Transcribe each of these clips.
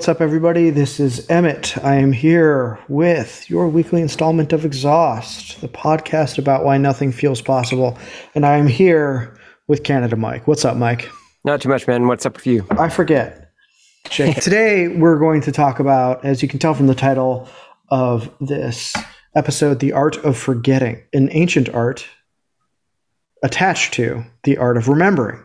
What's up, everybody? This is Emmet. I am here with your weekly installment of Exhaust, the podcast about why nothing feels possible. And I am here with Canada Mike. What's up, Mike? Not too much, man. What's up with you? I forget. Today, we're going to talk about, as you can tell from the title of this episode, the art of forgetting, an ancient art attached to the art of remembering.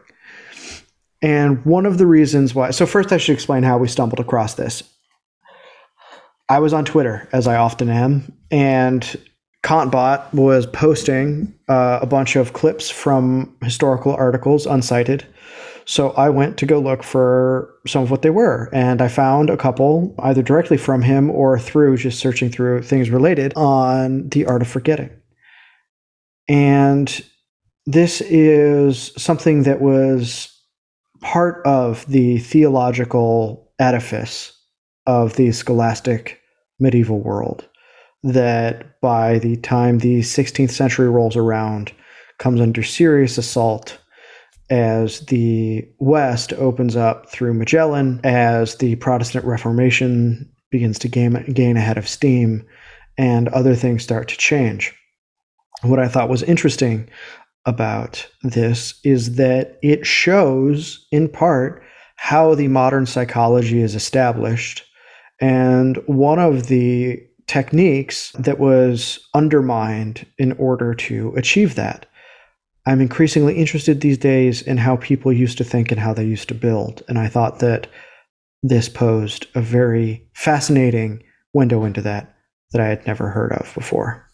And one of the reasons why, so first I should explain how we stumbled across this. I was on Twitter, as I often am, and Kantbot was posting uh, a bunch of clips from historical articles uncited. So I went to go look for some of what they were, and I found a couple either directly from him or through just searching through things related on the art of forgetting. And this is something that was part of the theological edifice of the scholastic medieval world that by the time the 16th century rolls around comes under serious assault as the West opens up through Magellan, as the Protestant Reformation begins to gain, gain a head of steam, and other things start to change. What I thought was interesting about this is that it shows, in part, how the modern psychology is established. And one of the techniques that was undermined in order to achieve that. I'm increasingly interested these days in how people used to think and how they used to build. And I thought that this posed a very fascinating window into that that I had never heard of before.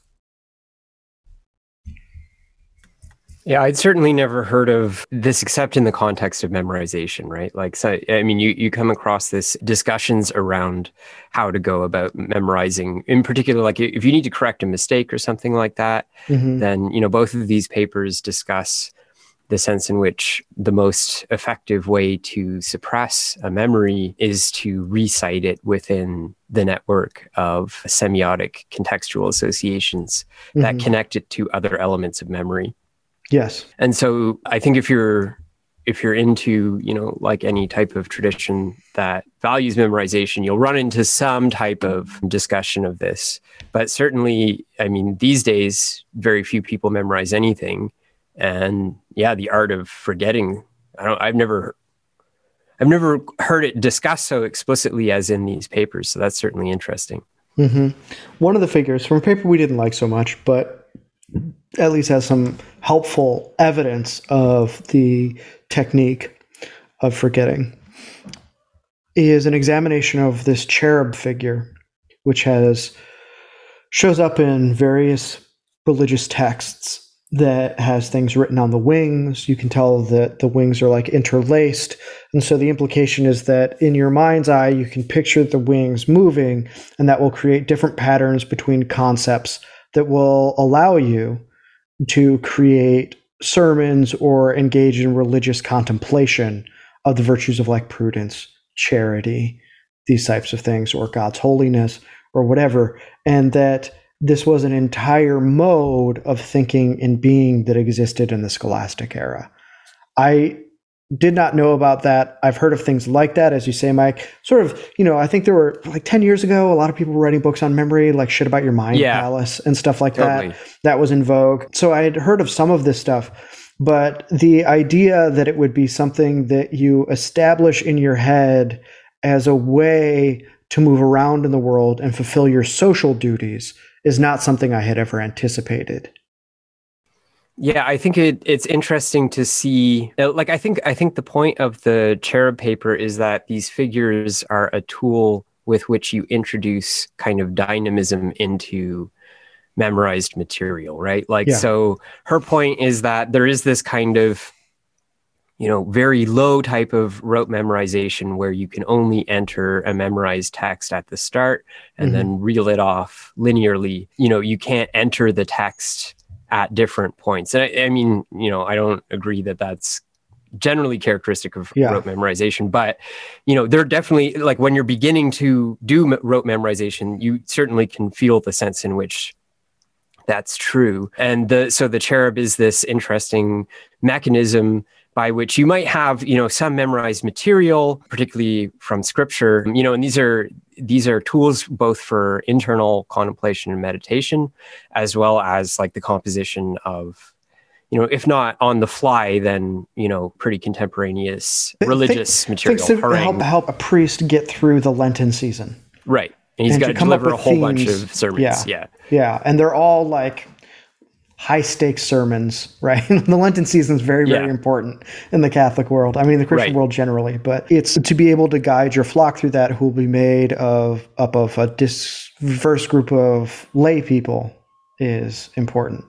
Yeah, I'd certainly never heard of this except in the context of memorization, right? Like, so, I mean, you, you come across this discussions around how to go about memorizing, in particular, like if you need to correct a mistake or something like that, mm-hmm. then, you know, both of these papers discuss the sense in which the most effective way to suppress a memory is to recite it within the network of semiotic contextual associations mm-hmm. that connect it to other elements of memory. Yes. And so I think if you're if you're into, you know, like any type of tradition that values memorization, you'll run into some type of discussion of this. But certainly, I mean, these days very few people memorize anything. And yeah, the art of forgetting. I don't I've never I've never heard it discussed so explicitly as in these papers. So that's certainly interesting. Mm-hmm. One of the figures from a paper we didn't like so much, but at least has some helpful evidence of the technique of forgetting is an examination of this cherub figure which has shows up in various religious texts that has things written on the wings. You can tell that the wings are like interlaced. And so the implication is that in your mind's eye you can picture the wings moving and that will create different patterns between concepts that will allow you to create sermons or engage in religious contemplation of the virtues of like prudence, charity, these types of things, or God's holiness, or whatever. And that this was an entire mode of thinking and being that existed in the scholastic era. I did not know about that. I've heard of things like that, as you say, Mike. Sort of, you know, I think there were like 10 years ago, a lot of people were writing books on memory, like shit about your mind yeah. palace and stuff like totally. that. That was in vogue. So I had heard of some of this stuff, but the idea that it would be something that you establish in your head as a way to move around in the world and fulfill your social duties is not something I had ever anticipated. Yeah, I think it, it's interesting to see. Uh, like, I think I think the point of the cherub paper is that these figures are a tool with which you introduce kind of dynamism into memorized material, right? Like, yeah. so her point is that there is this kind of you know very low type of rote memorization where you can only enter a memorized text at the start and mm-hmm. then reel it off linearly you know you can't enter the text at different points. And I, I mean, you know, I don't agree that that's generally characteristic of yeah. rote memorization but you know they're definitely like when you're beginning to do rote memorization you certainly can feel the sense in which That's true. And the so the cherub is this interesting mechanism by which you might have, you know, some memorized material, particularly from scripture, you know, and these are these are tools both for internal contemplation and meditation, as well as like the composition of you know, if not on the fly, then you know, pretty contemporaneous religious Think- material. Things to help help a priest get through the Lenten season. Right, and he's And got to to deliver a whole bunch of sermons. Yeah. yeah. Yeah, and they're all like high stakes sermons, right? the Lenten season is very, very Yeah. important in the Catholic world. I mean, the Christian Right. world generally, but it's to be able to guide your flock through that, who will be made of up of a diverse group of lay people, is important.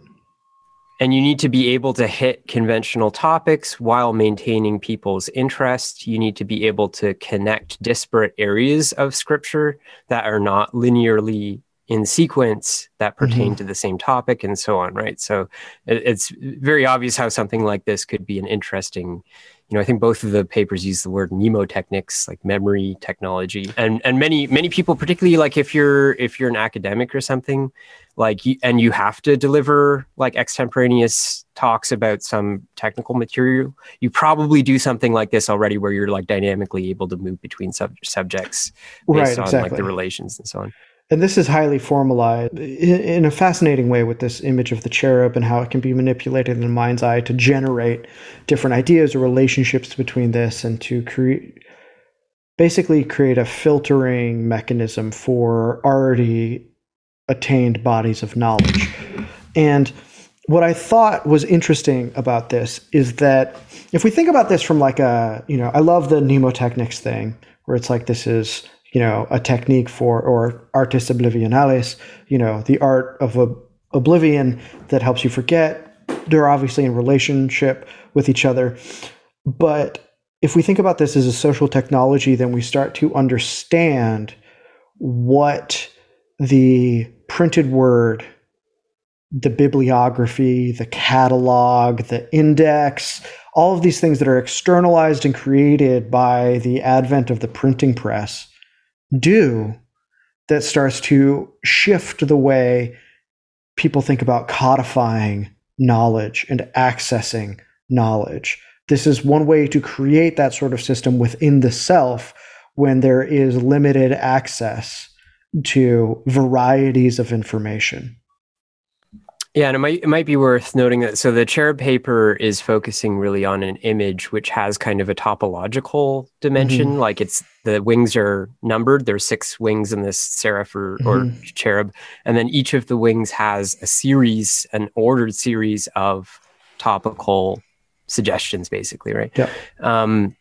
And you need to be able to hit conventional topics while maintaining people's interest. You need to be able to connect disparate areas of scripture that are not linearly in sequence that pertain mm-hmm. to the same topic and so on, right? So it, it's very obvious how something like this could be an interesting. You know, I think both of the papers use the word mnemotechnics, like memory technology, and and many many people, particularly like if you're if you're an academic or something, like you, and you have to deliver like extemporaneous talks about some technical material you probably do something like this already where you're like dynamically able to move between sub- subjects based Right, on like the relations and so on And this is highly formalized in, a fascinating way with this image of the cherub and how it can be manipulated in the mind's eye to generate different ideas or relationships between this and to create basically create a filtering mechanism for already attained bodies of knowledge. And what I thought was interesting about this is that if we think about this from like a, you know, I love the mnemotechnics thing where it's like this is, you know, a technique for or artis oblivionalis, you know, the art of ob- oblivion that helps you forget. They're obviously in relationship with each other. But if we think about this as a social technology, then we start to understand what the printed word, the bibliography, the catalog, the index, all of these things that are externalized and created by the advent of the printing press do that starts to shift the way people think about codifying knowledge and accessing knowledge. This is one way to create that sort of system within the self when there is limited access to varieties of information. Yeah and it might it might be worth noting that so the cherub paper is focusing really on an image which has kind of a topological dimension like it's the wings are numbered there's six wings in this seraph or, or cherub and then each of the wings has a series an ordered series of topical suggestions basically right? Yeah. um,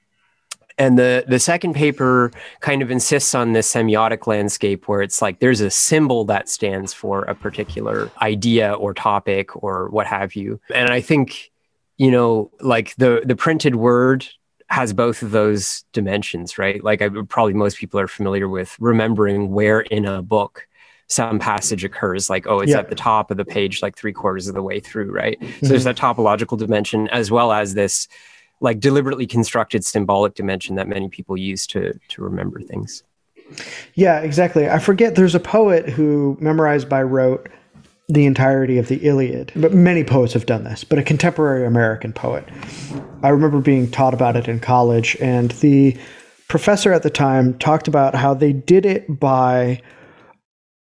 and the the second paper kind of insists on this semiotic landscape where it's like there's a symbol that stands for a particular idea or topic or what have you. And i think you know like the the printed word has both of those dimensions right? Like i probably most people are familiar with remembering where in a book some passage occurs like oh it's Yeah. at the top of the page like three quarters of the way through right? So mm-hmm. there's that topological dimension as well as this like deliberately constructed symbolic dimension that many people use to to remember things Yeah, exactly. I forget there's a poet who memorized by rote the entirety of the Iliad. But many poets have done this, but a contemporary American poet. I remember being taught about it in college, and the professor at the time talked about how they did it by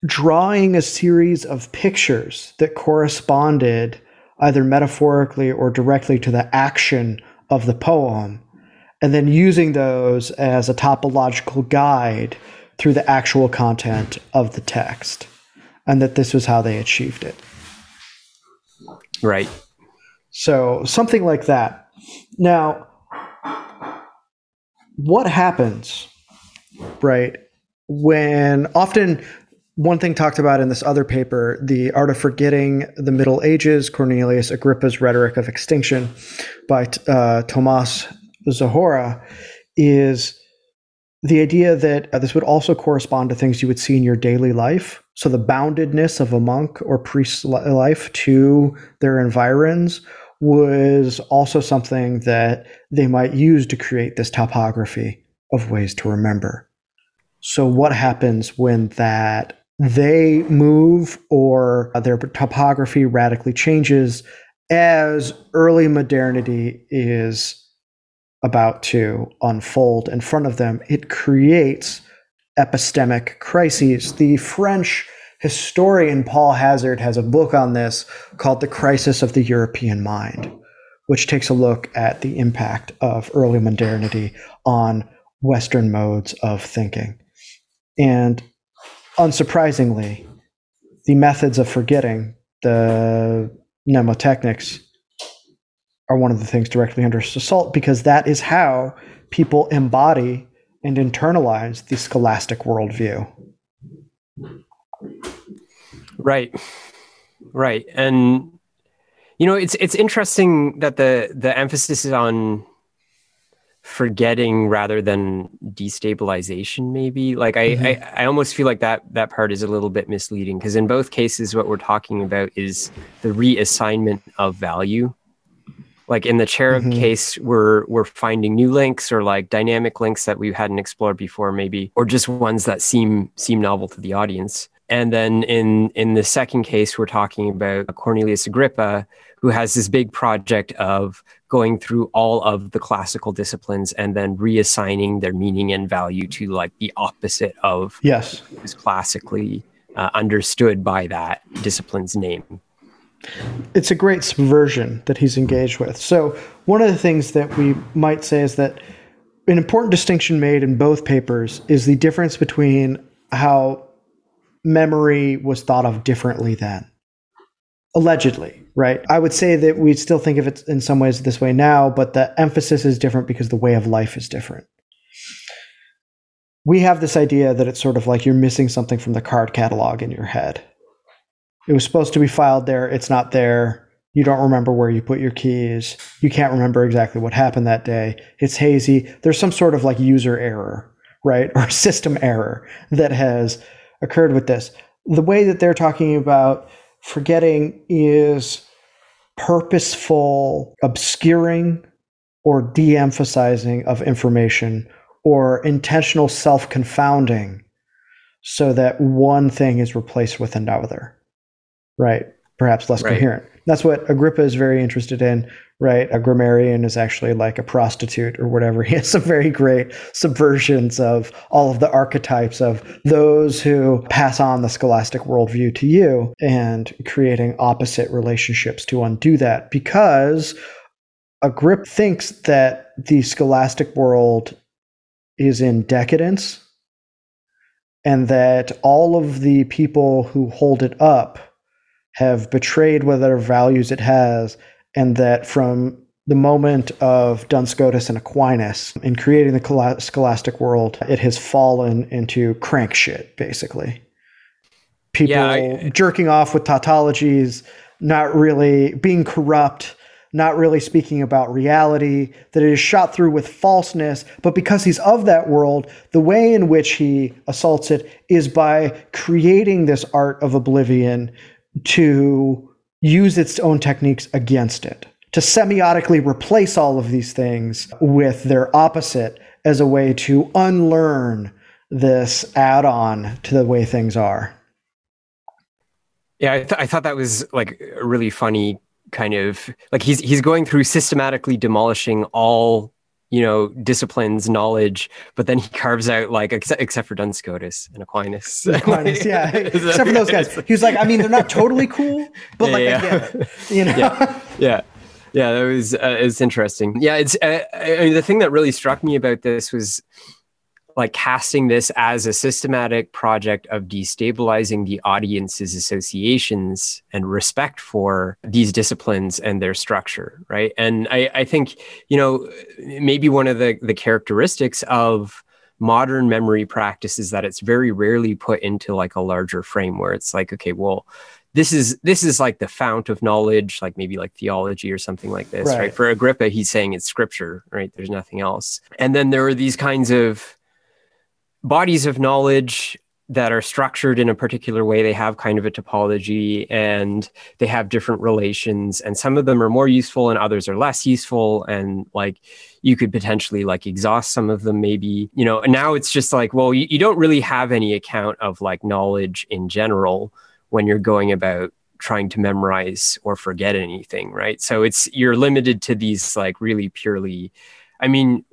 drawing a series of pictures that corresponded either metaphorically or directly to the action of the poem, and then using those as a topological guide through the actual content of the text, and that this was how they achieved it. right So, something like that. Now, what happens, right, when often one thing talked about in this other paper, The Art of Forgetting the Middle Ages, Cornelius Agrippa's Rhetoric of Extinction by uh, Tomas Zahora, is the idea that uh, this would also correspond to things you would see in your daily life. So the boundedness of a monk or priest's life to their environs was also something that they might use to create this topography of ways to remember. So what happens when that they move or uh, their topography radically changes as early modernity is about to unfold in front of them. It creates epistemic crises. The French historian Paul Hazard has a book on this called The Crisis of the European Mind, which takes a look at the impact of early modernity on Western modes of thinking. And unsurprisingly, the methods of forgetting, the mnemotechnics, are one of the things directly under assault because that is how people embody and internalize the scholastic worldview. Right. Right. And you know, it's it's interesting that the the emphasis is on forgetting rather than destabilization maybe like I, mm-hmm. I i almost feel like that that part is a little bit misleading because in both cases what we're talking about is the reassignment of value like in the cherub mm-hmm. case we're we're finding new links or like dynamic links that we hadn't explored before maybe or just ones that seem seem novel to the audience and then in in the second case we're talking about cornelius agrippa who has this big project of going through all of the classical disciplines and then reassigning their meaning and value to like the opposite of yes. is classically uh, understood by that discipline's name. It's a great subversion that he's engaged with. So one of the things that we might say is that an important distinction made in both papers is the difference between how memory was thought of differently then allegedly right? I would say that we still think of it in some ways this way now but the emphasis is different because the way of life is different. We have this idea that it's sort of like you're missing something from the card catalog in your head. It was supposed to be filed there. It's not there. You don't remember where you put your keys. You can't remember exactly what happened that day. It's hazy. There's some sort of like user error right? Or system error that has occurred with this. The way that they're talking about forgetting is purposeful obscuring or de emphasizing of information or intentional self confounding so that one thing is replaced with another, right? Perhaps less right. coherent. That's what Agrippa is very interested in right? A grammarian is actually like a prostitute or whatever. He has some very great subversions of all of the archetypes of those who pass on the scholastic worldview to you and creating opposite relationships to undo that because Agrippa thinks that the scholastic world is in decadence and that all of the people who hold it up have betrayed whatever values it has and that from the moment of Duns Scotus and Aquinas in creating the scholastic world, it has fallen into crank shit, basically. People yeah, I, jerking off with tautologies, not really being corrupt, not really speaking about reality, that it is shot through with falseness. But because he's of that world, the way in which he assaults it is by creating this art of oblivion to use its own techniques against it, to semiotically replace all of these things with their opposite as a way to unlearn this add on to the way things are. Yeah, I, th- I thought that was like a really funny kind of like he's he's going through systematically demolishing all you know, disciplines, knowledge, but then he carves out like except, except for Duns Scotus and Aquinas. Aquinas, yeah. except for those guys. He was like, I mean, they're not totally cool, but like yeah. I get it. You know? Yeah. yeah. Yeah, that was uh, it's interesting. Yeah, it's uh, I mean, the thing that really struck me about this was like casting this as a systematic project of destabilizing the audience's associations and respect for these disciplines and their structure right? And i, I think you know maybe one of the, the characteristics of modern memory practice is that it's very rarely put into like a larger frame where it's like okay well this is this is like the fount of knowledge like maybe like theology or something like this right. right. For agrippa he's saying it's scripture right? There's nothing else. And then there are these kinds of bodies of knowledge that are structured in a particular way. They have kind of a topology and they have different relations. And some of them are more useful and others are less useful. And like you could potentially like exhaust some of them, maybe, you know, And now it's just like, well, you, you don't really have any account of like knowledge in general when you're going about trying to memorize or forget anything, right? So it's you're limited to these like really purely I mean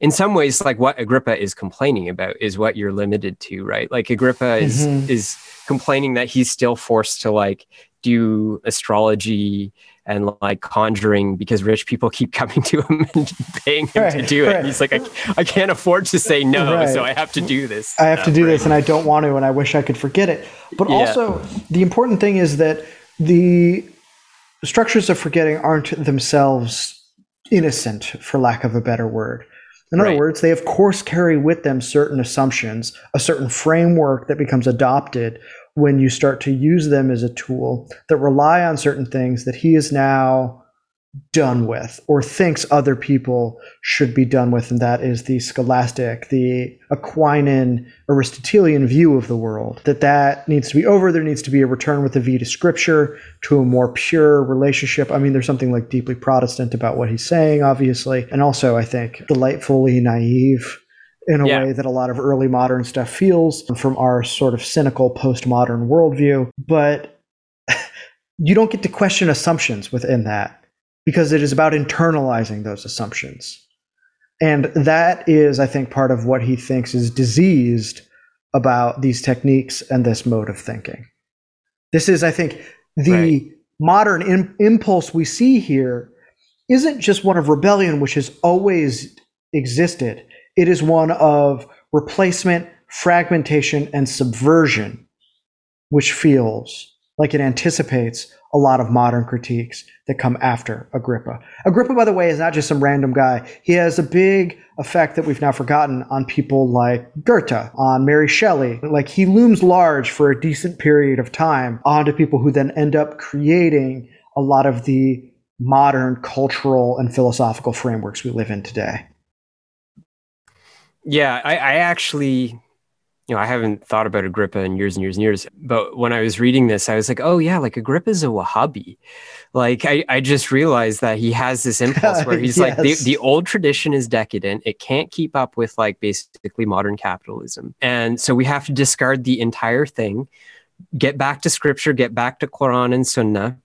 in some ways like what agrippa is complaining about is what you're limited to right like agrippa is mm-hmm. is complaining that he's still forced to like do astrology and like conjuring because rich people keep coming to him and paying him right, to do it. Right. He's like, I, I can't afford to say no, right. so I have to do this. I have to do this, and I don't want to, and I wish I could forget it. But yeah. also, the important thing is that the structures of forgetting aren't themselves innocent, for lack of a better word. In other right. words, they of course carry with them certain assumptions, a certain framework that becomes adopted when you start to use them as a tool that rely on certain things that he is now done with or thinks other people should be done with and that is the scholastic the aquinan aristotelian view of the world that that needs to be over there needs to be a return with a v to scripture to a more pure relationship. I mean there's something like deeply protestant about what he's saying obviously and also i think delightfully naive in a yeah. way that a lot of early modern stuff feels from our sort of cynical postmodern worldview. But you don't get to question assumptions within that because it is about internalizing those assumptions. And that is, I think, part of what he thinks is diseased about these techniques and this mode of thinking. This is, I think, the right. modern Im- impulse we see here isn't just one of rebellion, which has always existed. It is one of replacement, fragmentation, and subversion, which feels like it anticipates a lot of modern critiques that come after Agrippa. Agrippa, by the way, is not just some random guy. He has a big effect that we've now forgotten on people like Goethe, on Mary Shelley. Like he looms large for a decent period of time onto people who then end up creating a lot of the modern cultural and philosophical frameworks we live in today. Yeah, I, I actually you know, I haven't thought about Agrippa in years and years and years. But when I was reading this, I was like, oh, yeah, like Agrippa's a Wahhabi. Like, I, I just realized that he has this impulse where he's yes. like, the, the old tradition is decadent. It can't keep up with like basically modern capitalism. And so we have to discard the entire thing, get back to scripture, get back to Quran and Sunnah,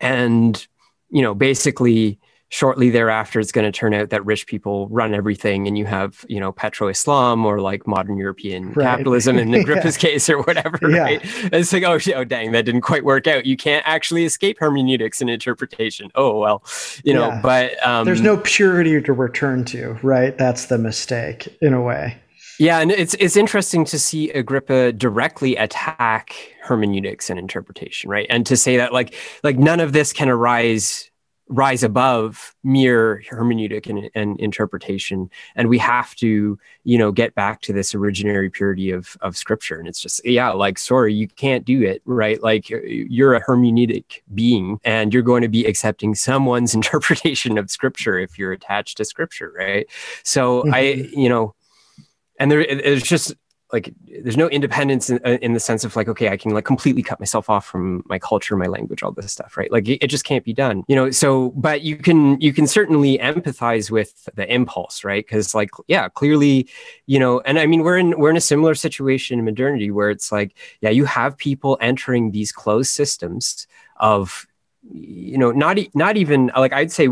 and, you know, basically shortly thereafter it's going to turn out that rich people run everything and you have you know petro-islam or like modern european right. capitalism in agrippa's yeah. case or whatever yeah. right it's like oh, oh dang that didn't quite work out you can't actually escape hermeneutics and interpretation oh well you know yeah. but um, there's no purity to return to right that's the mistake in a way yeah, and it's it's interesting to see Agrippa directly attack hermeneutics and interpretation, right? And to say that like like none of this can arise rise above mere hermeneutic and, and, interpretation. And we have to you know get back to this originary purity of of scripture. And it's just yeah like sorry you can't do it right? Like you're a hermeneutic being and you're going to be accepting someone's interpretation of scripture if you're attached to scripture right? So mm-hmm. i you know and there there's just like there's no independence in, uh, in the sense of like okay i can like completely cut myself off from my culture my language all this stuff right? Like it, it, just can't be done you know? So but you can you can certainly empathize with the impulse right? Because like yeah clearly you know and i mean we're in we're in a similar situation in modernity where it's like yeah you have people entering these closed systems of you know not not even like i'd say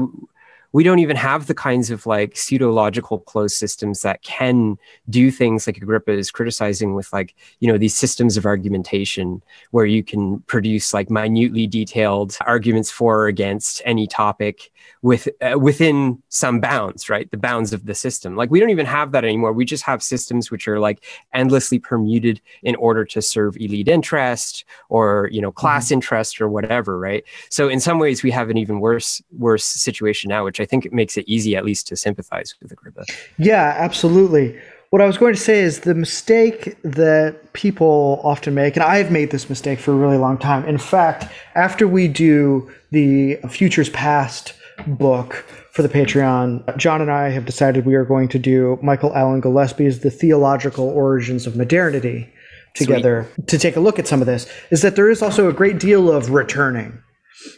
we don't even have the kinds of like pseudological closed systems that can do things like Agrippa is criticizing with like, you know, these systems of argumentation where you can produce like minutely detailed arguments for or against any topic with uh, within some bounds, right? The bounds of the system. Like we don't even have that anymore. We just have systems which are like endlessly permuted in order to serve elite interest or, you know, class mm-hmm. interest or whatever, right? So in some ways we have an even worse worse situation now, which I think it makes it easy at least to sympathize with Agrippa. Yeah, absolutely. What I was going to say is the mistake that people often make, and I've made this mistake for a really long time. In fact, after we do the Futures Past book for the Patreon, John and I have decided we are going to do Michael Allen Gillespie's The Theological Origins of Modernity. together Sweet. to take a look at some of this is that there is also a great deal of returning.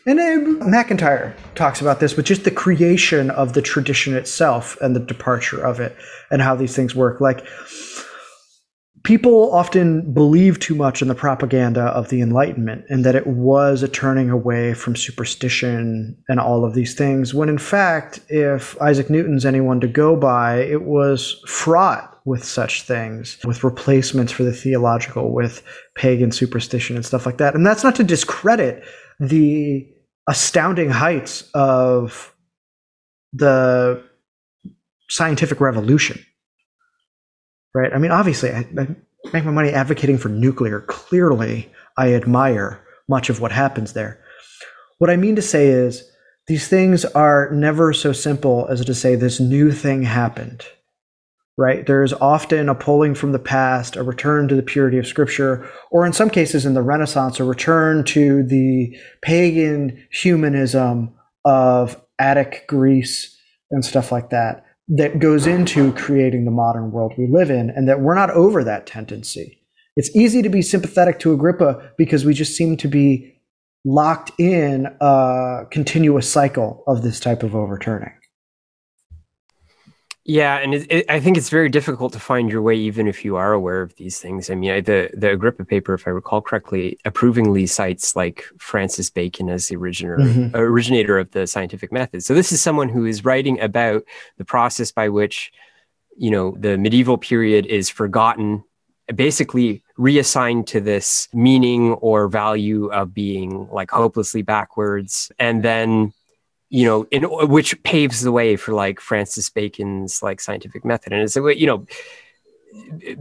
And MacIntyre talks about this with just the creation of the tradition itself and the departure of it and how these things work. Like, people often believe too much in the propaganda of the Enlightenment and that it was a turning away from superstition and all of these things, when in fact, if Isaac Newton's anyone to go by, it was fraught with such things, with replacements for the theological, with pagan superstition and stuff like that. And that's not to discredit the astounding heights of the scientific revolution right? I mean, obviously, I, I make my money advocating for nuclear. Clearly, I admire much of what happens there. What I mean to say is, these things are never so simple as to say this new thing happened, right? There's often a pulling from the past, a return to the purity of Scripture, or in some cases in the Renaissance, a return to the pagan humanism of Attic Greece and stuff like that that goes into creating the modern world we live in, and that we're not over that tendency. It's easy to be sympathetic to Agrippa because we just seem to be locked in a continuous cycle of this type of overturning. Yeah, and it, it, I think it's very difficult to find your way, even if you are aware of these things. I mean, I, the the Agrippa paper, if I recall correctly, approvingly cites like Francis Bacon as the originator mm-hmm. originator of the scientific method. So this is someone who is writing about the process by which, you know, the medieval period is forgotten, basically reassigned to this meaning or value of being like hopelessly backwards, and then you know, in which paves the way for like Francis Bacon's like scientific method. And it's uh, you know,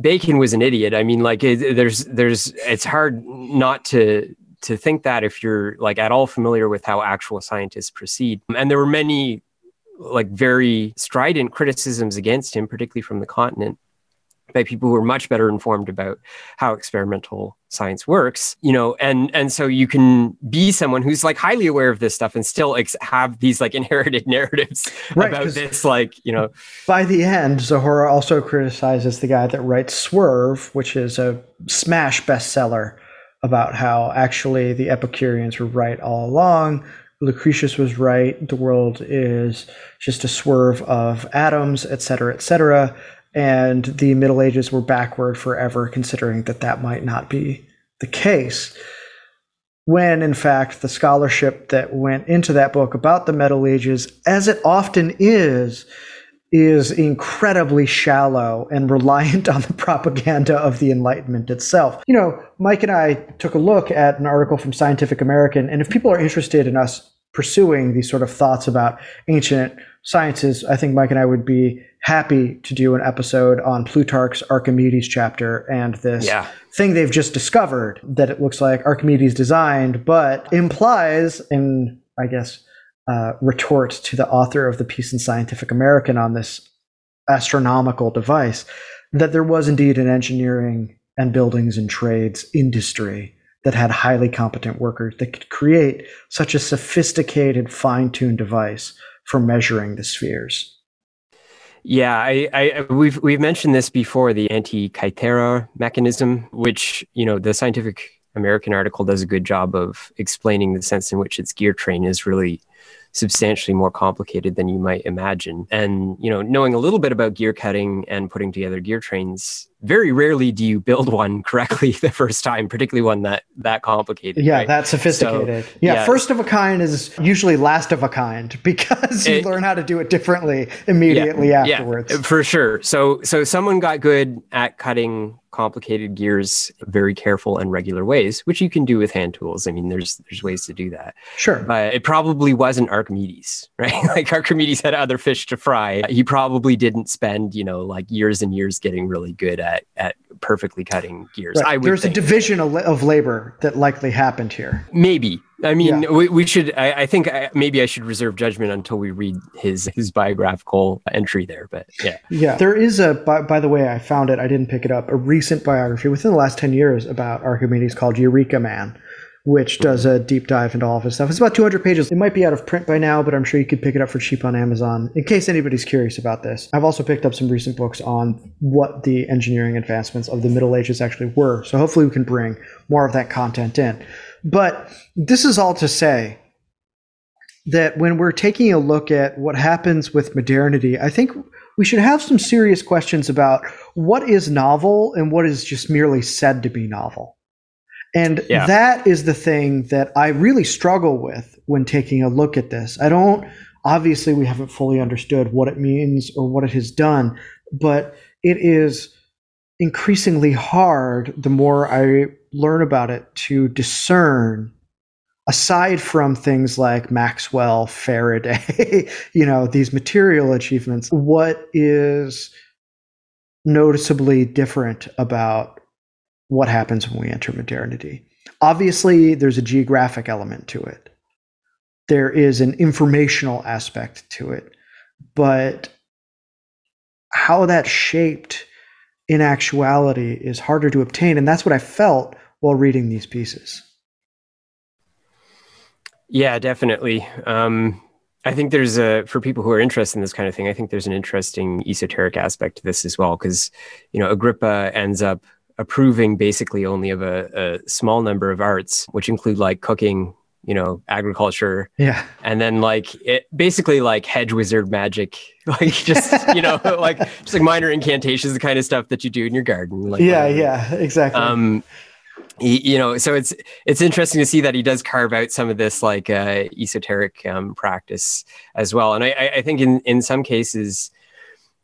Bacon was an idiot. I mean, like it, there's there's it's hard not to to think that if you're like at all familiar with how actual scientists proceed. And there were many like very strident criticisms against him, particularly from the continent by people who are much better informed about how experimental science works you know and and so you can be someone who's like highly aware of this stuff and still ex- have these like inherited narratives right, about this like you know. By the end zahora also criticizes the guy that writes swerve which is a smash bestseller about how actually the epicureans were right all along. Lucretius was right. The world is just a swerve of atoms et cetera et cetera and the Middle Ages were backward forever, considering that that might not be the case. When, in fact, the scholarship that went into that book about the Middle Ages, as it often is, is incredibly shallow and reliant on the propaganda of the Enlightenment itself. You know, Mike and I took a look at an article from Scientific American, and if people are interested in us pursuing these sort of thoughts about ancient sciences, I think Mike and I would be happy to do an episode on Plutarch's Archimedes chapter and this yeah. thing they've just discovered that it looks like Archimedes designed, but implies, in I guess, uh, retort to the author of the piece in Scientific American on this astronomical device, that there was indeed an engineering and buildings and trades industry that had highly competent workers that could create such a sophisticated, fine tuned device for measuring the spheres. Yeah, I, I, we've we've mentioned this before, the Antikythera mechanism, which you know the Scientific American article does a good job of explaining the sense in which its gear train is really substantially more complicated than you might imagine. And, you know, knowing a little bit about gear cutting and putting together gear trains, very rarely do you build one correctly the first time, particularly one that that complicated. Yeah, right? that sophisticated. So, yeah, yeah, first of a kind is usually last of a kind because you it, learn how to do it differently immediately yeah, afterwards. Yeah, for sure. So so someone got good at cutting complicated gears very careful and regular ways, which you can do with hand tools. I mean, there's there's ways to do that. Sure. But it probably wasn't Archimedes, right? like Archimedes had other fish to fry. He probably didn't spend, you know, like years and years getting really good at at perfectly cutting gears. Right. There's think. a division of labor that likely happened here. Maybe, I mean, yeah. we, we should. I, I think I, maybe I should reserve judgment until we read his his biographical entry there. But yeah, yeah, there is a. By, by the way, I found it. I didn't pick it up. A recent biography within the last ten years about Archimedes called Eureka Man, which does a deep dive into all of his stuff. It's about 200 pages. It might be out of print by now, but I'm sure you could pick it up for cheap on Amazon in case anybody's curious about this. I've also picked up some recent books on what the engineering advancements of the Middle Ages actually were. So hopefully we can bring more of that content in. But this is all to say that when we're taking a look at what happens with modernity, I think we should have some serious questions about what is novel and what is just merely said to be novel. And yeah. that is the thing that I really struggle with when taking a look at this. I don't, obviously, we haven't fully understood what it means or what it has done, but it is increasingly hard the more I learn about it to discern aside from things like Maxwell, Faraday, you know, these material achievements, what is noticeably different about what happens when we enter modernity? Obviously, there's a geographic element to it. There is an informational aspect to it. But how that's shaped in actuality is harder to obtain. And that's what I felt while reading these pieces. Yeah, definitely. Um, I think there's a for people who are interested in this kind of thing. I think there's an interesting esoteric aspect to this as well, because you know Agrippa ends up approving basically only of a, a small number of arts, which include like cooking, you know, agriculture, yeah, and then like it basically like hedge wizard magic, like just you know like just like minor incantations, the kind of stuff that you do in your garden. Like yeah, whatever. yeah, exactly. Um, he, you know, so it's it's interesting to see that he does carve out some of this like uh, esoteric um, practice as well, and I, I think in in some cases,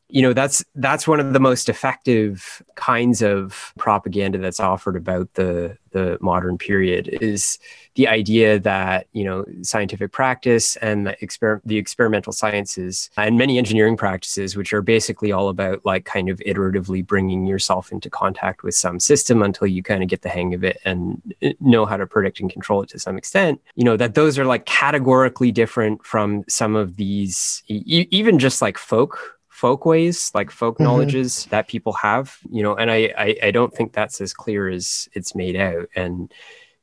you know that's that's one of the most effective kinds of propaganda that's offered about the the modern period is the idea that you know scientific practice and the, exper- the experimental sciences and many engineering practices which are basically all about like kind of iteratively bringing yourself into contact with some system until you kind of get the hang of it and uh, know how to predict and control it to some extent you know that those are like categorically different from some of these e- even just like folk folk ways, like folk mm-hmm. knowledges that people have, you know, and I, I, I don't think that's as clear as it's made out. And,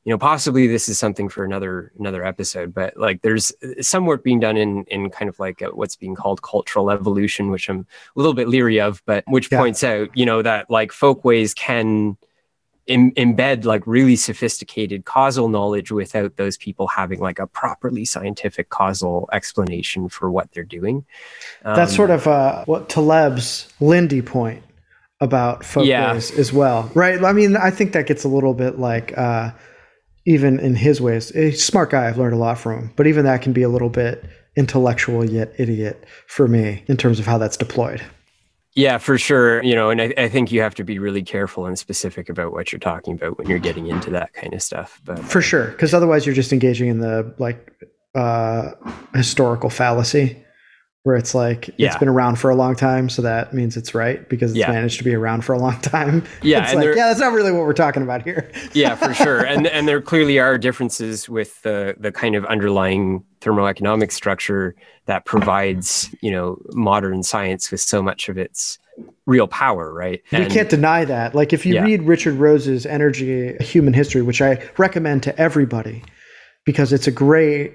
you know, possibly this is something for another another episode, but like there's some work being done in in kind of like what's being called cultural evolution, which I'm a little bit leery of, but which yeah. points out, you know, that like folk ways can Im- embed like really sophisticated causal knowledge without those people having like a properly scientific causal explanation for what they're doing. Um, That's sort of uh, what Taleb's Lindy point about folk yeah. as well, right? I mean, I think that gets a little bit like uh, even in his ways. a smart guy. I've learned a lot from him, but even that can be a little bit intellectual yet idiot for me in terms of how that's deployed. Yeah, for sure. You know, and I, I, think you have to be really careful and specific about what you're talking about when you're getting into that kind of stuff. But for sure, because otherwise you're just engaging in the like uh, historical fallacy where it's like yeah. it's been around for a long time, so that means it's right because it's yeah. managed to be around for a long time. Yeah, it's like, yeah, that's not really what we're talking about here. yeah, for sure, and and there clearly are differences with the the kind of underlying thermoeconomic structure that provides you know modern science with so much of its real power, right? And, you can't deny that. Like if you yeah. read Richard Rhodes's Energy Human History, which I recommend to everybody because it's a great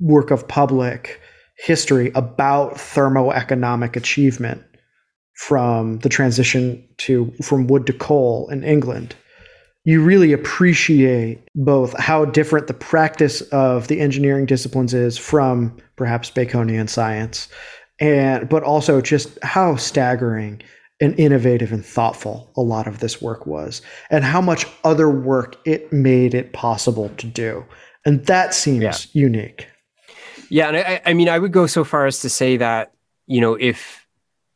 work of public history about thermoeconomic achievement from the transition to from wood to coal in England, you really appreciate both how different the practice of the engineering disciplines is from perhaps Baconian science, and but also just how staggering and innovative and thoughtful a lot of this work was, and how much other work it made it possible to do. And that seems yeah. unique. Yeah, and I, I mean, I would go so far as to say that you know, if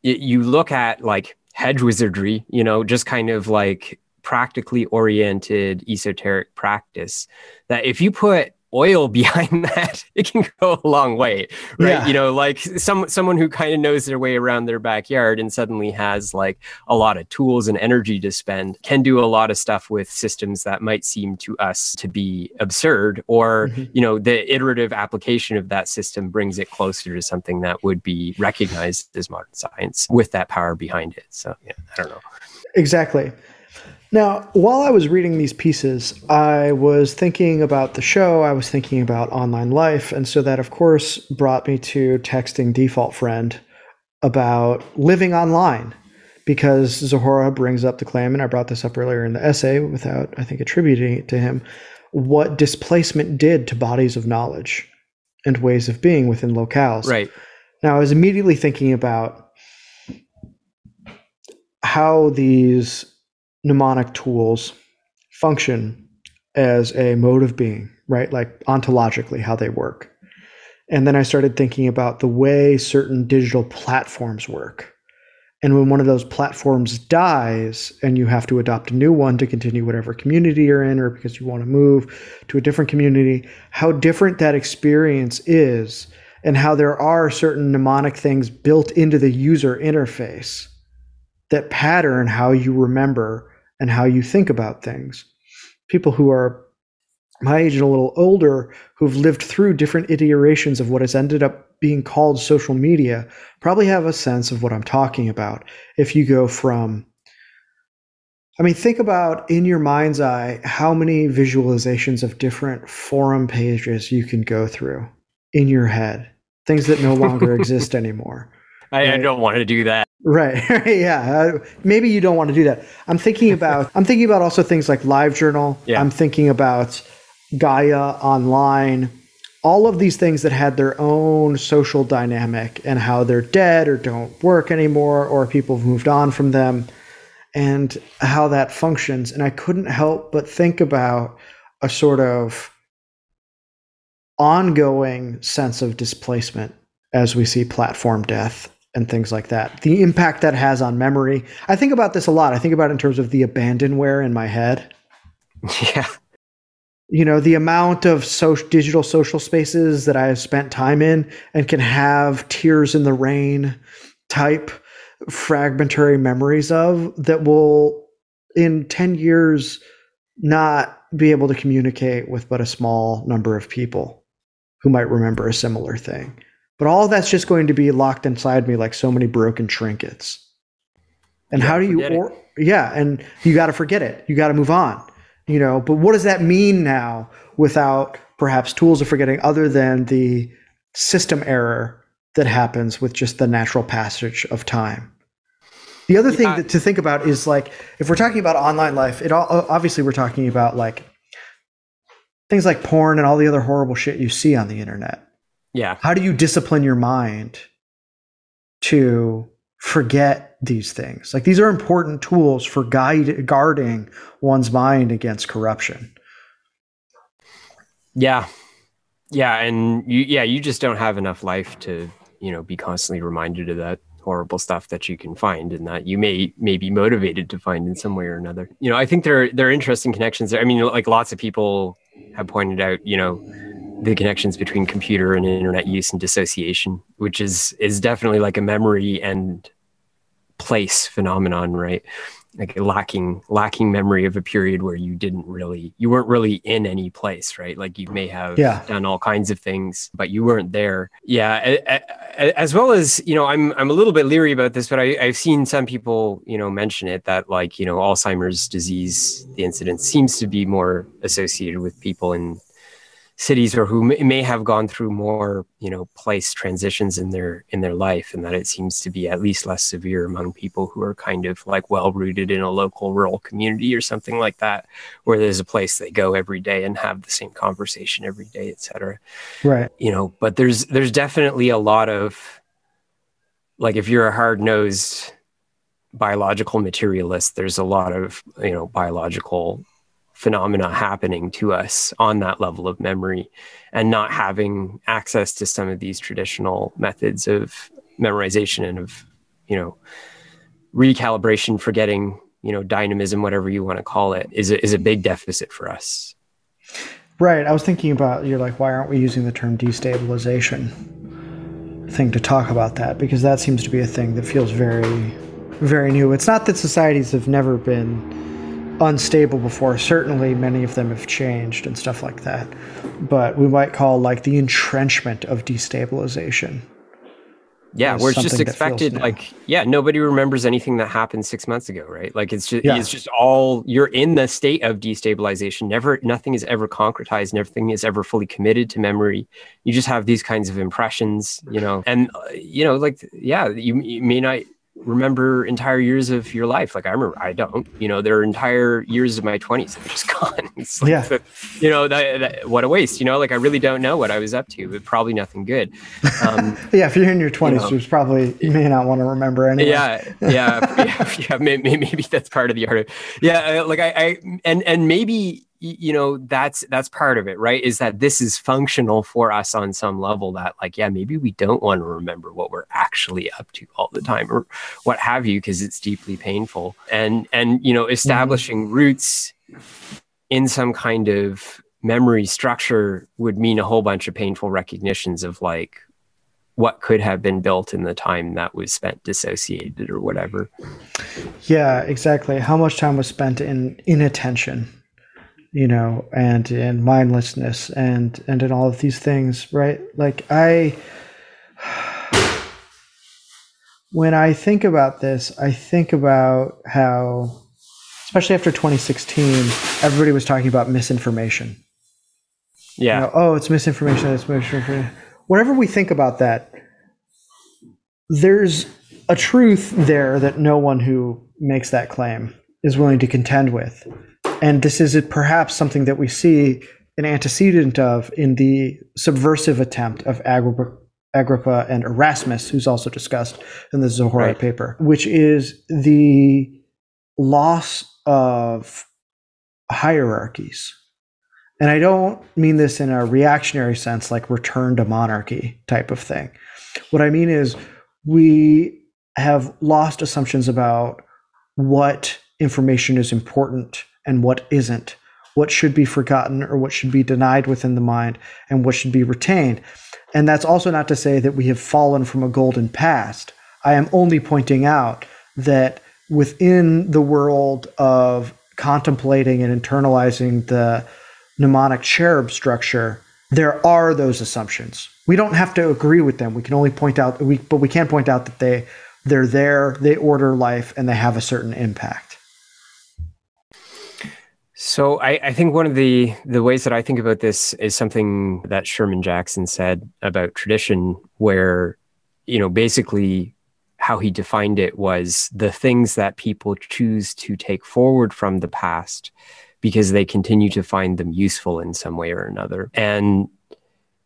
you look at like hedge wizardry, you know, just kind of like practically oriented esoteric practice, that if you put oil behind that, it can go a long way, right? Yeah. You know, like some someone who kind of knows their way around their backyard and suddenly has like a lot of tools and energy to spend can do a lot of stuff with systems that might seem to us to be absurd or, mm-hmm. you know, the iterative application of that system brings it closer to something that would be recognized as modern science with that power behind it. So, yeah, I don't know. Exactly. Now, while I was reading these pieces, I was thinking about the show, I was thinking about online life, and so that, of course, brought me to texting Default Friend about living online because Zahora brings up the claim, and I brought this up earlier in the essay without, I think, attributing it to him, what displacement did to bodies of knowledge and ways of being within locales. Right. Now, I was immediately thinking about how these mnemonic tools function as a mode of being, right? Like ontologically, how they work. And then I started thinking about the way certain digital platforms work. And when one of those platforms dies and you have to adopt a new one to continue whatever community you're in or because you want to move to a different community, how different that experience is and how there are certain mnemonic things built into the user interface that pattern how you remember and how you think about things. People who are my age and a little older who've lived through different iterations of what has ended up being called social media probably have a sense of what I'm talking about. If you go from, I mean, think about in your mind's eye how many visualizations of different forum pages you can go through in your head, things that no longer exist anymore. I, right? I, don't want to do that. Right. yeah. Uh, maybe you don't want to do that. I'm thinking about. I'm thinking about also things like LiveJournal. Yeah. I'm thinking about Gaia Online. All of these things that had their own social dynamic and how they're dead or don't work anymore or people have moved on from them and how that functions. And I couldn't help but think about a sort of ongoing sense of displacement as we see platform death and things like that. The impact that has on memory. I think about this a lot. I think about in terms of the abandonware in my head. Yeah. You know, the amount of social, digital social spaces that I have spent time in and can have tears in the rain type fragmentary memories of that will in 10 years not be able to communicate with but a small number of people who might remember a similar thing. But all that's just going to be locked inside me like so many broken trinkets. And how do you, or, yeah, and you got to forget it. You got to move on, you know. But what does that mean now without perhaps tools of forgetting other than the system error that happens with just the natural passage of time? The other thing yeah. that, to think about is like if we're talking about online life, it all, obviously we're talking about like things like porn and all the other horrible shit you see on the internet. Yeah. How do you discipline your mind to forget these things? Like these are important tools for guide guarding one's mind against corruption. Yeah. Yeah, and you yeah, you just don't have enough life to, you know, be constantly reminded of that horrible stuff that you can find and that you may may be motivated to find in some way or another. You know, I think there there are interesting connections there. I mean, like lots of people have pointed out, you know, the connections between computer and internet use and dissociation, which is is definitely like a memory and place phenomenon, right? Like lacking lacking memory of a period where you didn't really you weren't really in any place, right? Like you may have yeah. done all kinds of things, but you weren't there. Yeah, as well as you know, I'm I'm a little bit leery about this, but I, I've seen some people you know mention it that like you know Alzheimer's disease, the incidence seems to be more associated with people in cities or who may have gone through more you know place transitions in their in their life and that it seems to be at least less severe among people who are kind of like well rooted in a local rural community or something like that where there's a place they go every day and have the same conversation every day etc right. You know but there's there's definitely a lot of like if you're a hard-nosed biological materialist there's a lot of you know biological phenomena happening to us on that level of memory and not having access to some of these traditional methods of memorization and of you know recalibration forgetting you know dynamism whatever you want to call it is a, is a big deficit for us. Right i was thinking about you're like why aren't we using the term destabilization thing to talk about that? Because that seems to be a thing that feels very very new. It's not that societies have never been unstable before. Certainly, many of them have changed and stuff like that. But we might call like the entrenchment of destabilization yeah we're just expected like yeah nobody remembers anything that happened six months ago right like it's just yeah. it's just all you're in the state of destabilization never nothing is ever concretized nothing is ever fully committed to memory you just have these kinds of impressions you know and uh, you know like yeah you, you may not remember entire years of your life. Like I remember, I don't. You know, there are entire years of my twenties that are just gone. It's like, yeah. you know, that, that, what a waste. You know, like I really don't know what I was up to, but probably nothing good. Um, yeah, if you're in your twenties, you know, there's probably you may not want to remember anything. Yeah, yeah, yeah, yeah. Maybe, maybe that's part of the art. Of, yeah, like I, I and and maybe you know that's that's part of it right? Is that this is functional for us on some level that like yeah maybe we don't want to remember what we're actually up to all the time or what have you because it's deeply painful. And and you know establishing mm-hmm. roots in some kind of memory structure would mean a whole bunch of painful recognitions of like what could have been built in the time that was spent dissociated or whatever. Yeah exactly. How much time was spent in inattention you know, and in mindlessness and and in all of these things, right? Like I when I think about this, I think about how especially after 2016, everybody was talking about misinformation. Yeah. You know, oh, it's misinformation, it's misinformation. Whatever we think about that, there's a truth there that no one who makes that claim is willing to contend with. And this is perhaps something that we see an antecedent of in the subversive attempt of Agrippa, Agrippa and Erasmus, who's also discussed in the Zohar right. paper, which is the loss of hierarchies. And I don't mean this in a reactionary sense, like return to monarchy type of thing. What I mean is we have lost assumptions about what information is important and what isn't, what should be forgotten or what should be denied within the mind, and what should be retained. And that's also not to say that we have fallen from a golden past. I am only pointing out that within the world of contemplating and internalizing the mnemonic cherub structure, there are those assumptions. We don't have to agree with them. We can only point out we but we can point out that they they're there, they order life, and they have a certain impact. So I, I, think one of the the ways that I think about this is something that Sherman Jackson said about tradition, where you know basically how he defined it was the things that people choose to take forward from the past because they continue to find them useful in some way or another. And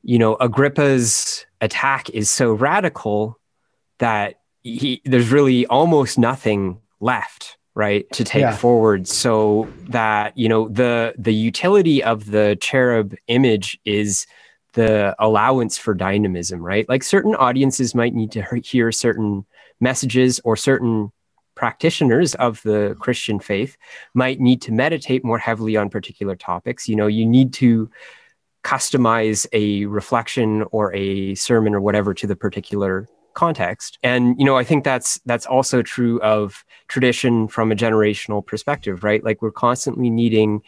you know Agrippa's attack is so radical that he there's really almost nothing left right to take yeah. forward. So that you know the the utility of the cherub image is the allowance for dynamism right? Like certain audiences might need to hear certain messages or certain practitioners of the christian faith might need to meditate more heavily on particular topics. You know you need to customize a reflection or a sermon or whatever to the particular context. And you know, I think that's that's also true of tradition from a generational perspective, right? Like we're constantly needing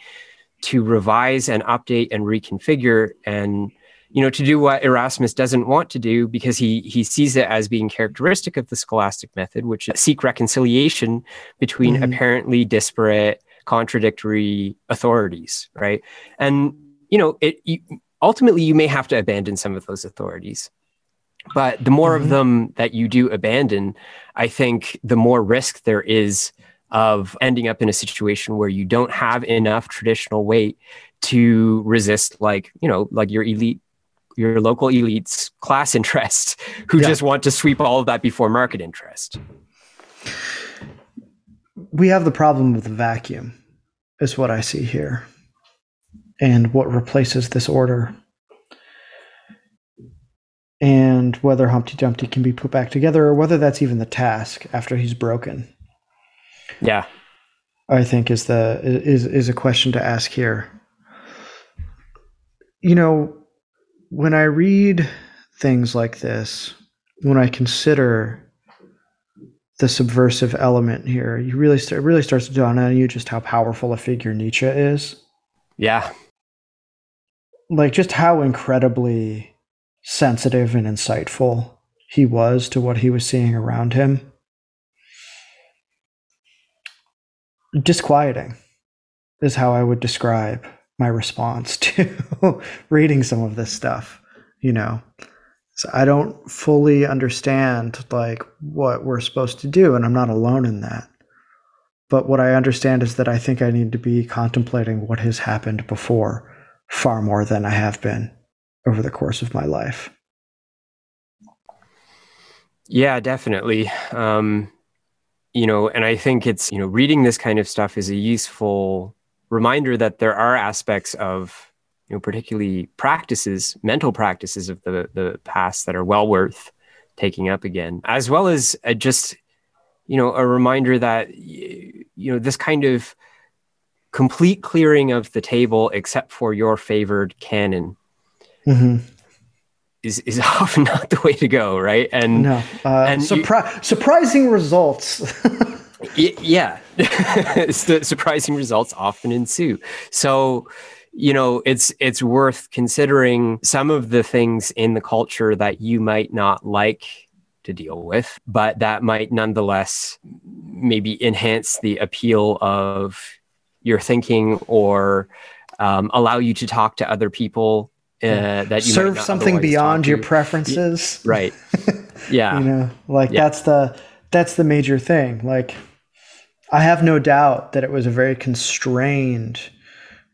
to revise and update and reconfigure and you know to do what Erasmus doesn't want to do because he he sees it as being characteristic of the scholastic method which is seek reconciliation between mm-hmm. apparently disparate contradictory authorities right and you know it you, ultimately you may have to abandon some of those authorities but the more mm-hmm. of them that you do abandon, I think the more risk there is of ending up in a situation where you don't have enough traditional weight to resist, like, you know, like your elite, your local elites class interest who yeah. just want to sweep all of that before market interest. We have the problem of the vacuum, is what I see here. And what replaces this order and whether Humpty Dumpty can be put back together or whether that's even the task after he's broken. Yeah. I think is the is is a question to ask here. You know, when I read things like this, when I consider the subversive element here, you really start, it really starts to dawn on you just how powerful a figure Nietzsche is. Yeah. Like just how incredibly sensitive and insightful he was to what he was seeing around him. Disquieting is how I would describe my response to reading some of this stuff, you know. So I don't fully understand like what we're supposed to do and I'm not alone in that. But what I understand is that I think I need to be contemplating what has happened before far more than I have been over the course of my life. Yeah, definitely. Um, you know, and I think it's, you know, reading this kind of stuff is a useful reminder that there are aspects of, you know, particularly practices, mental practices of the, the past that are well worth taking up again, as well as just you know a reminder that you know this kind of complete clearing of the table except for your favored canon mm-hmm. is is often not the way to go right? And no uh, and surpri- you, surprising results. Yeah. Surprising results often ensue. So you know it's it's worth considering some of the things in the culture that you might not like to deal with, but that might nonetheless maybe enhance the appeal of your thinking or um, allow you to talk to other people uh, that you serve something beyond your preferences. right. Yeah. you know, like yeah. that's the that's the major thing. Like I have no doubt that it was a very constrained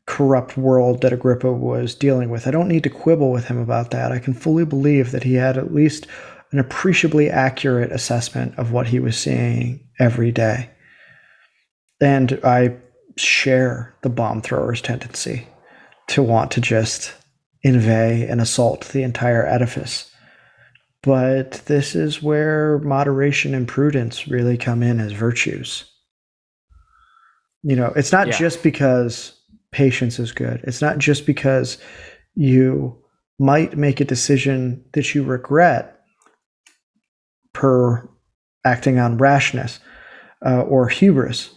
corrupt world that Agrippa was dealing with. I don't need to quibble with him about that. I can fully believe that he had at least an appreciably accurate assessment of what he was seeing every day. And I share the bomb thrower's tendency to want to just invade and assault the entire edifice. But this is where moderation and prudence really come in as virtues. You know, it's not yeah. just because patience is good, it's not just because you might make a decision that you regret per acting on rashness uh, or hubris.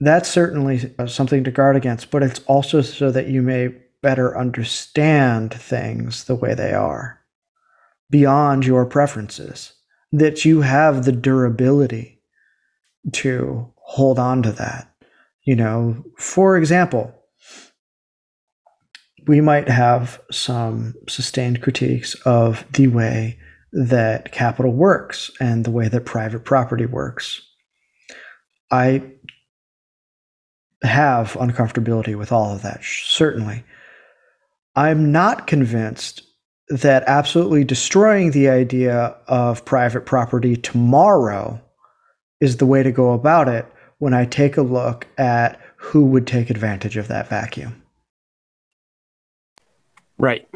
That's certainly something to guard against, but it's also so that you may better understand things the way they are beyond your preferences, that you have the durability to hold on to that. You know, for example, we might have some sustained critiques of the way that capital works and the way that private property works. I have uncomfortability with all of that, certainly. I'm not convinced that absolutely destroying the idea of private property tomorrow is the way to go about it when I take a look at who would take advantage of that vacuum. Right.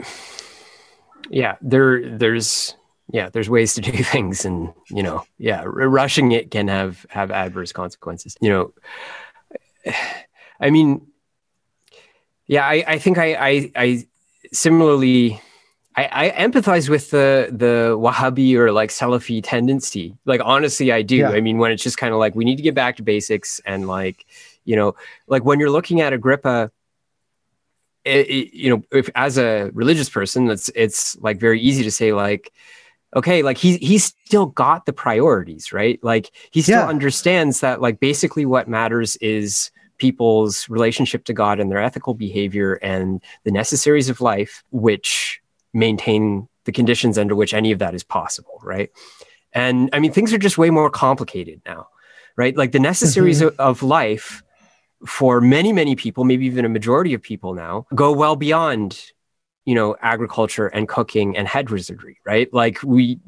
Yeah, there there's yeah there's ways to do things and you know yeah rushing it can have have adverse consequences you know i mean yeah i i think i i, I similarly I, I empathize with the the Wahhabi or like Salafi tendency. Like honestly, I do. Yeah. I mean, when it's just kind of like we need to get back to basics and like, you know, like when you're looking at Agrippa, it, it, you know, if as a religious person, that's it's like very easy to say like, okay like he he's still got the priorities right like he still yeah. understands that like basically what matters is people's relationship to god and their ethical behavior and the necessaries of life which maintain the conditions under which any of that is possible right? And i mean things are just way more complicated now right? Like the necessaries mm-hmm. of, life for many many people maybe even a majority of people now go well beyond you know agriculture and cooking and head wizardry right? Like we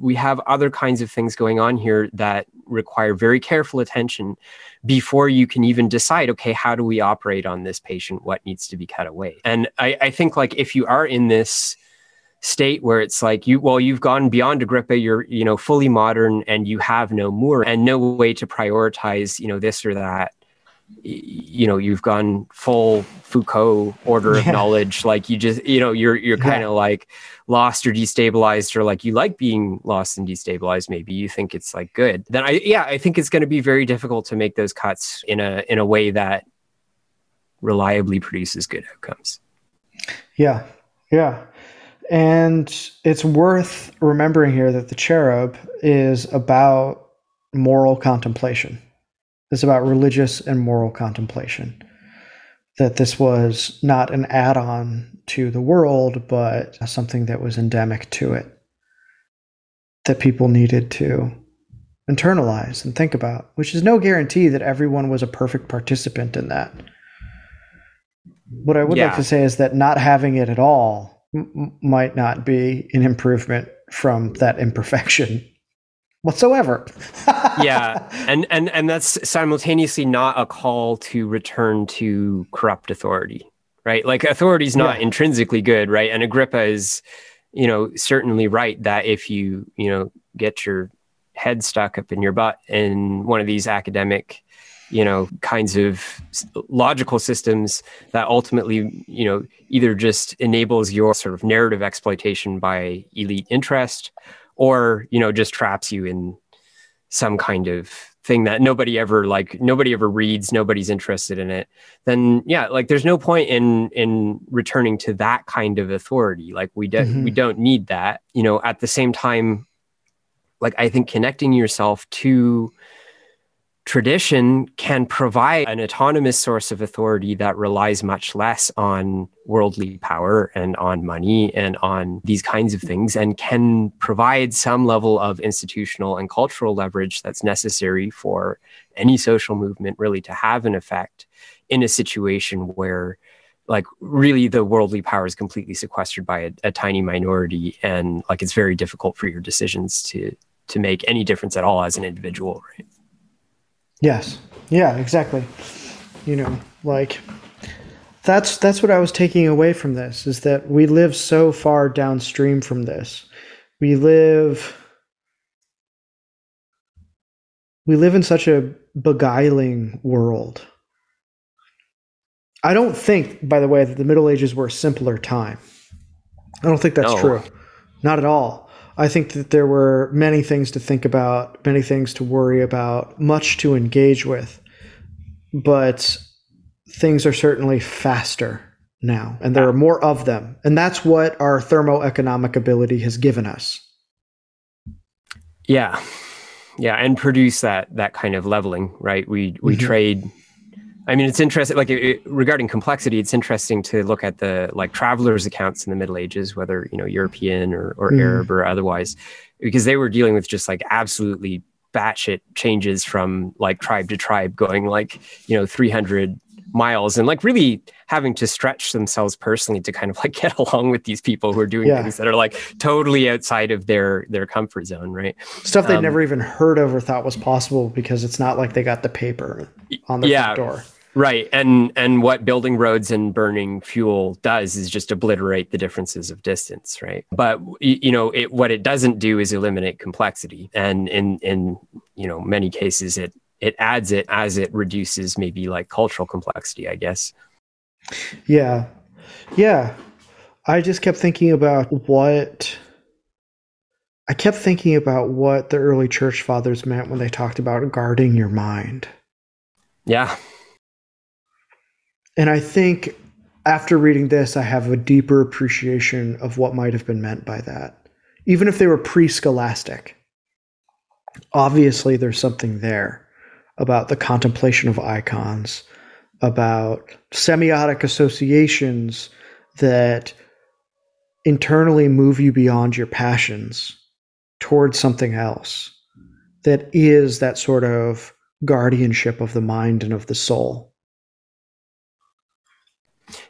we have other kinds of things going on here that require very careful attention before you can even decide okay how do we operate on this patient? What needs to be cut away? And i, I think like if you are in this state where it's like you well you've gone beyond agrippa you're you know fully modern and you have no more and no way to prioritize you know this or that you know you've gone full foucault order of yeah. knowledge like you just you know you're you're kind of yeah. like lost or destabilized or like you like being lost and destabilized maybe you think it's like good then i yeah i think it's going to be very difficult to make those cuts in a in a way that reliably produces good outcomes yeah yeah And it's worth remembering here that the cherub is about moral contemplation. It's about religious and moral contemplation. That this was not an add on to the world, but something that was endemic to it that people needed to internalize and think about, which is no guarantee that everyone was a perfect participant in that. What I would yeah. like to say is that not having it at all m- might not be an improvement from that imperfection whatsoever. yeah, and and and that's simultaneously not a call to return to corrupt authority, right? Like authority is not yeah. intrinsically good, right? And Agrippa is, you know, certainly right that if you you know get your head stuck up in your butt in one of these academic you know kinds of logical systems that ultimately you know either just enables your sort of narrative exploitation by elite interest or you know just traps you in some kind of thing that nobody ever like nobody ever reads nobody's interested in it then yeah like there's no point in in returning to that kind of authority like we don't mm-hmm. we don't need that you know at the same time like I think connecting yourself to tradition can provide an autonomous source of authority that relies much less on worldly power and on money and on these kinds of things and can provide some level of institutional and cultural leverage that's necessary for any social movement really to have an effect in a situation where like really the worldly power is completely sequestered by a, a, tiny minority and like it's very difficult for your decisions to to make any difference at all as an individual right yes yeah exactly you know like that's that's what i was taking away from this is that we live so far downstream from this we live we live in such a beguiling world I don't think, by the way, that the Middle Ages were a simpler time. I don't think that's no. true. Not at all. I think that there were many things to think about, many things to worry about, much to engage with. But things are certainly faster now, and there are more of them. And that's what our thermoeconomic ability has given us. Yeah. Yeah, and produce that that kind of leveling, right? We we mm-hmm. trade I mean, it's interesting. Like it, regarding complexity, it's interesting to look at the like travelers' accounts in the Middle Ages, whether you know European or, or mm. Arab or otherwise, because they were dealing with just like absolutely batshit changes from like tribe to tribe, going like you know 300 miles and like really having to stretch themselves personally to kind of like get along with these people who are doing yeah. things that are like totally outside of their their comfort zone right stuff they'd um, never even heard of or thought was possible because it's not like they got the paper on the yeah, door Right. And and what building roads and burning fuel does is just obliterate the differences of distance, right? But you know, it what it doesn't do is eliminate complexity. And in in you know, many cases it it adds it as it reduces maybe like cultural complexity, I guess. Yeah. Yeah. I just kept thinking about what I kept thinking about what the early church fathers meant when they talked about guarding your mind. Yeah. And I think after reading this, I have a deeper appreciation of what might have been meant by that. Even if they were pre scholastic, obviously there's something there about the contemplation of icons, about semiotic associations that internally move you beyond your passions towards something else that is that sort of guardianship of the mind and of the soul.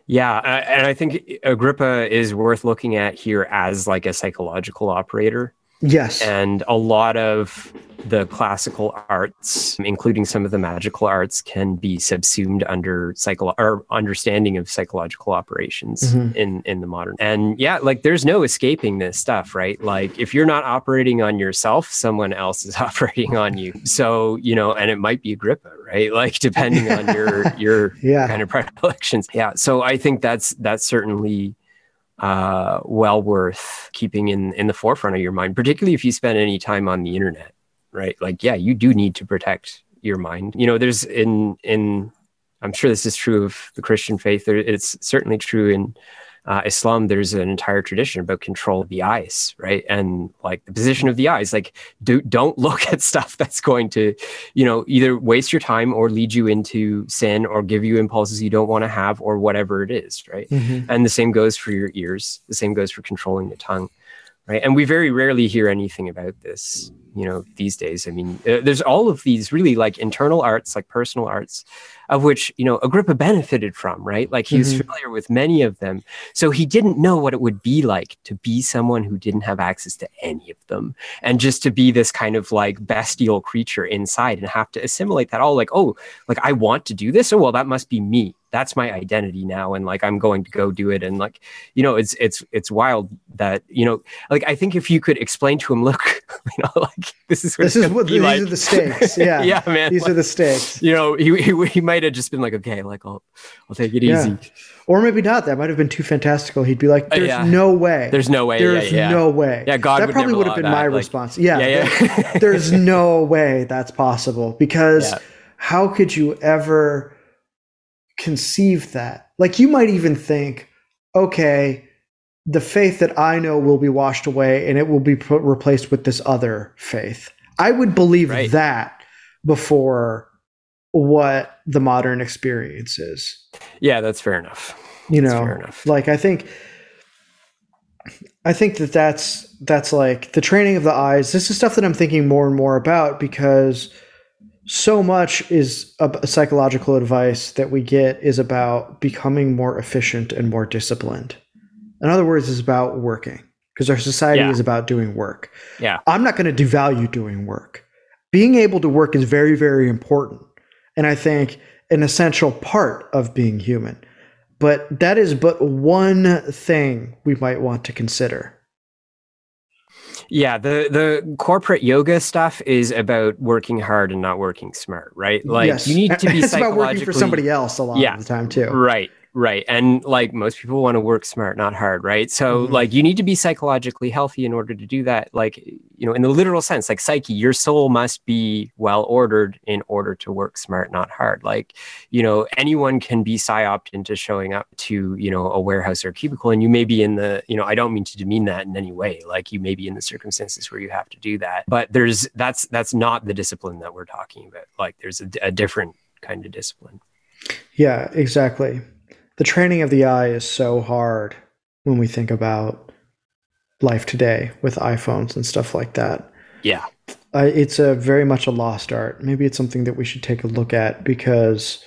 Yeah, and I think Agrippa is worth looking at here as like a psychological operator. Yes. And a lot of the classical arts, including some of the magical arts, can be subsumed under psycho or understanding of psychological operations mm-hmm. in in the modern. And yeah, like there's no escaping this stuff, right? Like if you're not operating on yourself, someone else is operating on you. So you know, and it might be Agrippa, right? Like depending on your your yeah. kind of predilections. Yeah. So I think that's that's certainly uh, well worth keeping in in the forefront of your mind, particularly if you spend any time on the internet, right? Like, yeah, you do need to protect your mind. You know, there's in in I'm sure this is true of the Christian faith. It's certainly true in uh, Islam, there's an entire tradition about control of the eyes, right? And like the position of the eyes, like do don't look at stuff that's going to, you know, either waste your time or lead you into sin or give you impulses you don't want to have or whatever it is, right? Mm-hmm. And the same goes for your ears. The same goes for controlling the tongue right? And we very rarely hear anything about this you know these days. I mean uh, there's all of these really like internal arts like personal arts of which you know agrippa benefited from right? Like he was mm-hmm. familiar with many of them. So he didn't know what it would be like to be someone who didn't have access to any of them and just to be this kind of like bestial creature inside and have to assimilate that all like oh like i want to do this? Oh well that must be me that's my identity now and like i'm going to go do it and like you know it's it's it's wild that you know like i think if you could explain to him look you know like this is what this is what these like. are the stakes yeah yeah man these like, are the stakes you know he, he, he might have just been like okay like i'll i'll take it yeah. easy or maybe not. That might have been too fantastical. He'd be like, uh, "There's uh, yeah. no way. There's no way. There's yeah, yeah. no way." Yeah, God. That would probably would have been that. my like, response. Yeah, yeah, there's no way that's possible because how could you ever conceive that? Like, you might even think, okay, the faith that I know will be washed away and it will be put, replaced with this other faith. I would believe right. that before what the modern experience is. Yeah, that's fair enough. You know, fair enough. like I think I think that that's that's like the training of the eyes. This is stuff that I'm thinking more and more about because so much is a, psychological advice that we get is about becoming more efficient and more disciplined. In other words, is about working because our society yeah. is about doing work. Yeah. I'm not going to devalue doing work. Being able to work is very, very important. And I think an essential part of being human. But that is but one thing we might want to consider. Yeah, the the corporate yoga stuff is about working hard and not working smart, right? Like yes. you need to be it's about working for somebody else a lot yeah, of the time too. Right. Right. And like most people want to work smart, not hard. Right. So, mm-hmm. like, you need to be psychologically healthy in order to do that. Like, you know, in the literal sense, like psyche, your soul must be well ordered in order to work smart, not hard. Like, you know, anyone can be psyoped into showing up to, you know, a warehouse or a cubicle. And you may be in the, you know, I don't mean to demean that in any way. Like, you may be in the circumstances where you have to do that. But there's, that's, that's not the discipline that we're talking about. Like, there's a, a different kind of discipline. Yeah, exactly the training of the eye is so hard when we think about life today with iPhones and stuff like that. Yeah. Uh, it's a very much a lost art. Maybe it's something that we should take a look at because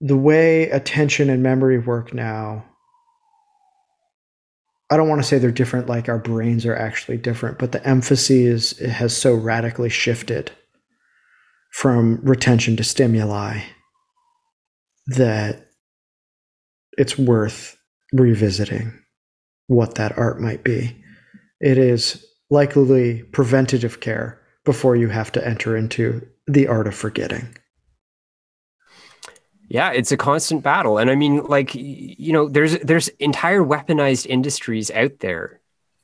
the way attention and memory work now, I don't want to say they're different, like our brains are actually different, but the emphasis has so radically shifted from retention to stimuli that it's worth revisiting what that art might be. It is likely preventative care before you have to enter into the art of forgetting. Yeah, it's a constant battle. And I mean like you know there's there's entire weaponized industries out there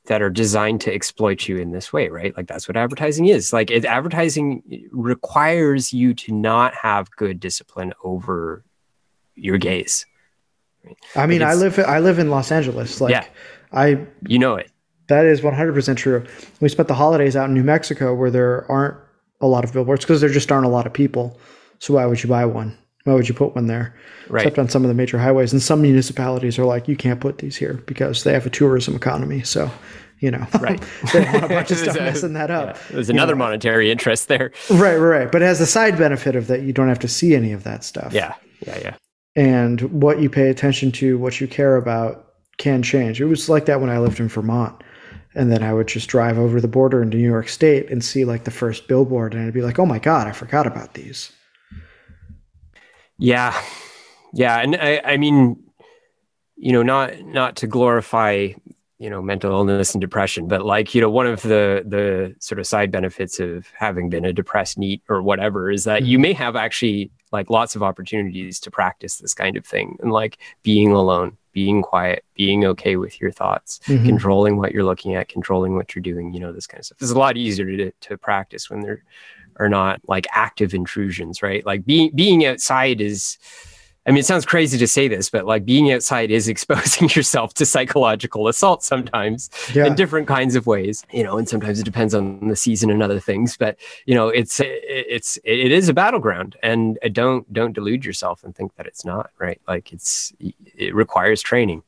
that are designed to exploit you in this way, right? Like that's what advertising is. Like it, advertising requires you to not have good discipline over your gaze. I mean, I live I live in Los Angeles. Like, yeah, I you know it. That is 100% true. We spent the holidays out in New Mexico where there aren't a lot of billboards because there just aren't a lot of people. So why would you buy one? Why would you put one there? Right. Except on some of the major highways. And some municipalities are like, you can't put these here because they have a tourism economy. So, you know, right. they want a bunch of stuff a, messing that up. Yeah, there's another know. monetary interest there. Right, right, right. But it has the side benefit of that you don't have to see any of that stuff. Yeah, yeah, yeah and what you pay attention to, what you care about can change. It was like that when I lived in Vermont. And then I would just drive over the border into New York State and see like the first billboard, and I'd be like, oh my God, I forgot about these. Yeah. Yeah. And I, I mean, you know, not not to glorify you know mental illness and depression but like you know one of the the sort of side benefits of having been a depressed NEET or whatever is that mm-hmm. you may have actually like lots of opportunities to practice this kind of thing. And like being alone being quiet being okay with your thoughts mm-hmm. controlling what you're looking at controlling what you're doing you know this kind of stuff. It's a lot easier to, to practice when there are not like active intrusions right? Like being being outside is I mean, it sounds crazy to say this, but like being outside is exposing yourself to psychological assault sometimes yeah. in different kinds of ways, you know, and sometimes it depends on the season and other things, but you know, it's, it's, it is a battleground and uh, don't, don't delude yourself and think that it's not right. Like it's, it requires training.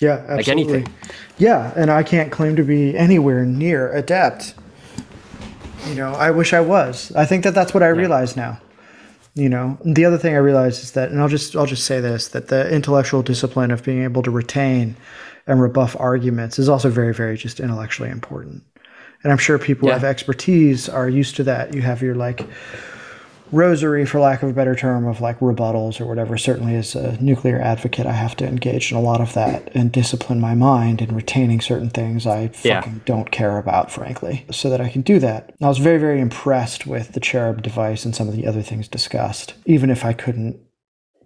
Yeah. Absolutely. Like anything. Yeah. And I can't claim to be anywhere near adept. You know, I wish I was. I think that that's what I yeah. realize now you know the other thing i realize is that and i'll just i'll just say this that the intellectual discipline of being able to retain and rebuff arguments is also very very just intellectually important and i'm sure people yeah. who have expertise are used to that you have your like rosary, for lack of a better term, of like rebuttals or whatever. Certainly, as a nuclear advocate, I have to engage in a lot of that and discipline my mind in retaining certain things I fucking yeah. don't care about, frankly, so that I can do that. I was very, very impressed with the Cherub device and some of the other things discussed, even if I couldn't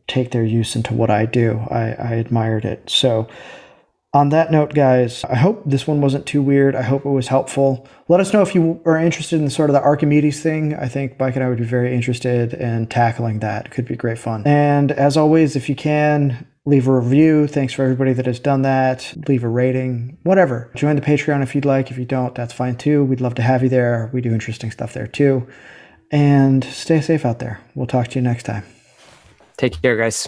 take their use into what I do. I, I admired it. So on that note, guys, I hope this one wasn't too weird. I hope it was helpful. Let us know if you are interested in sort of the Archimedes thing. I think Mike and I would be very interested in tackling that. It could be great fun. And as always, if you can, leave a review. Thanks for everybody that has done that. Leave a rating, whatever. Join the Patreon if you'd like. If you don't, that's fine too. We'd love to have you there. We do interesting stuff there too. And stay safe out there. We'll talk to you next time. Take care, guys.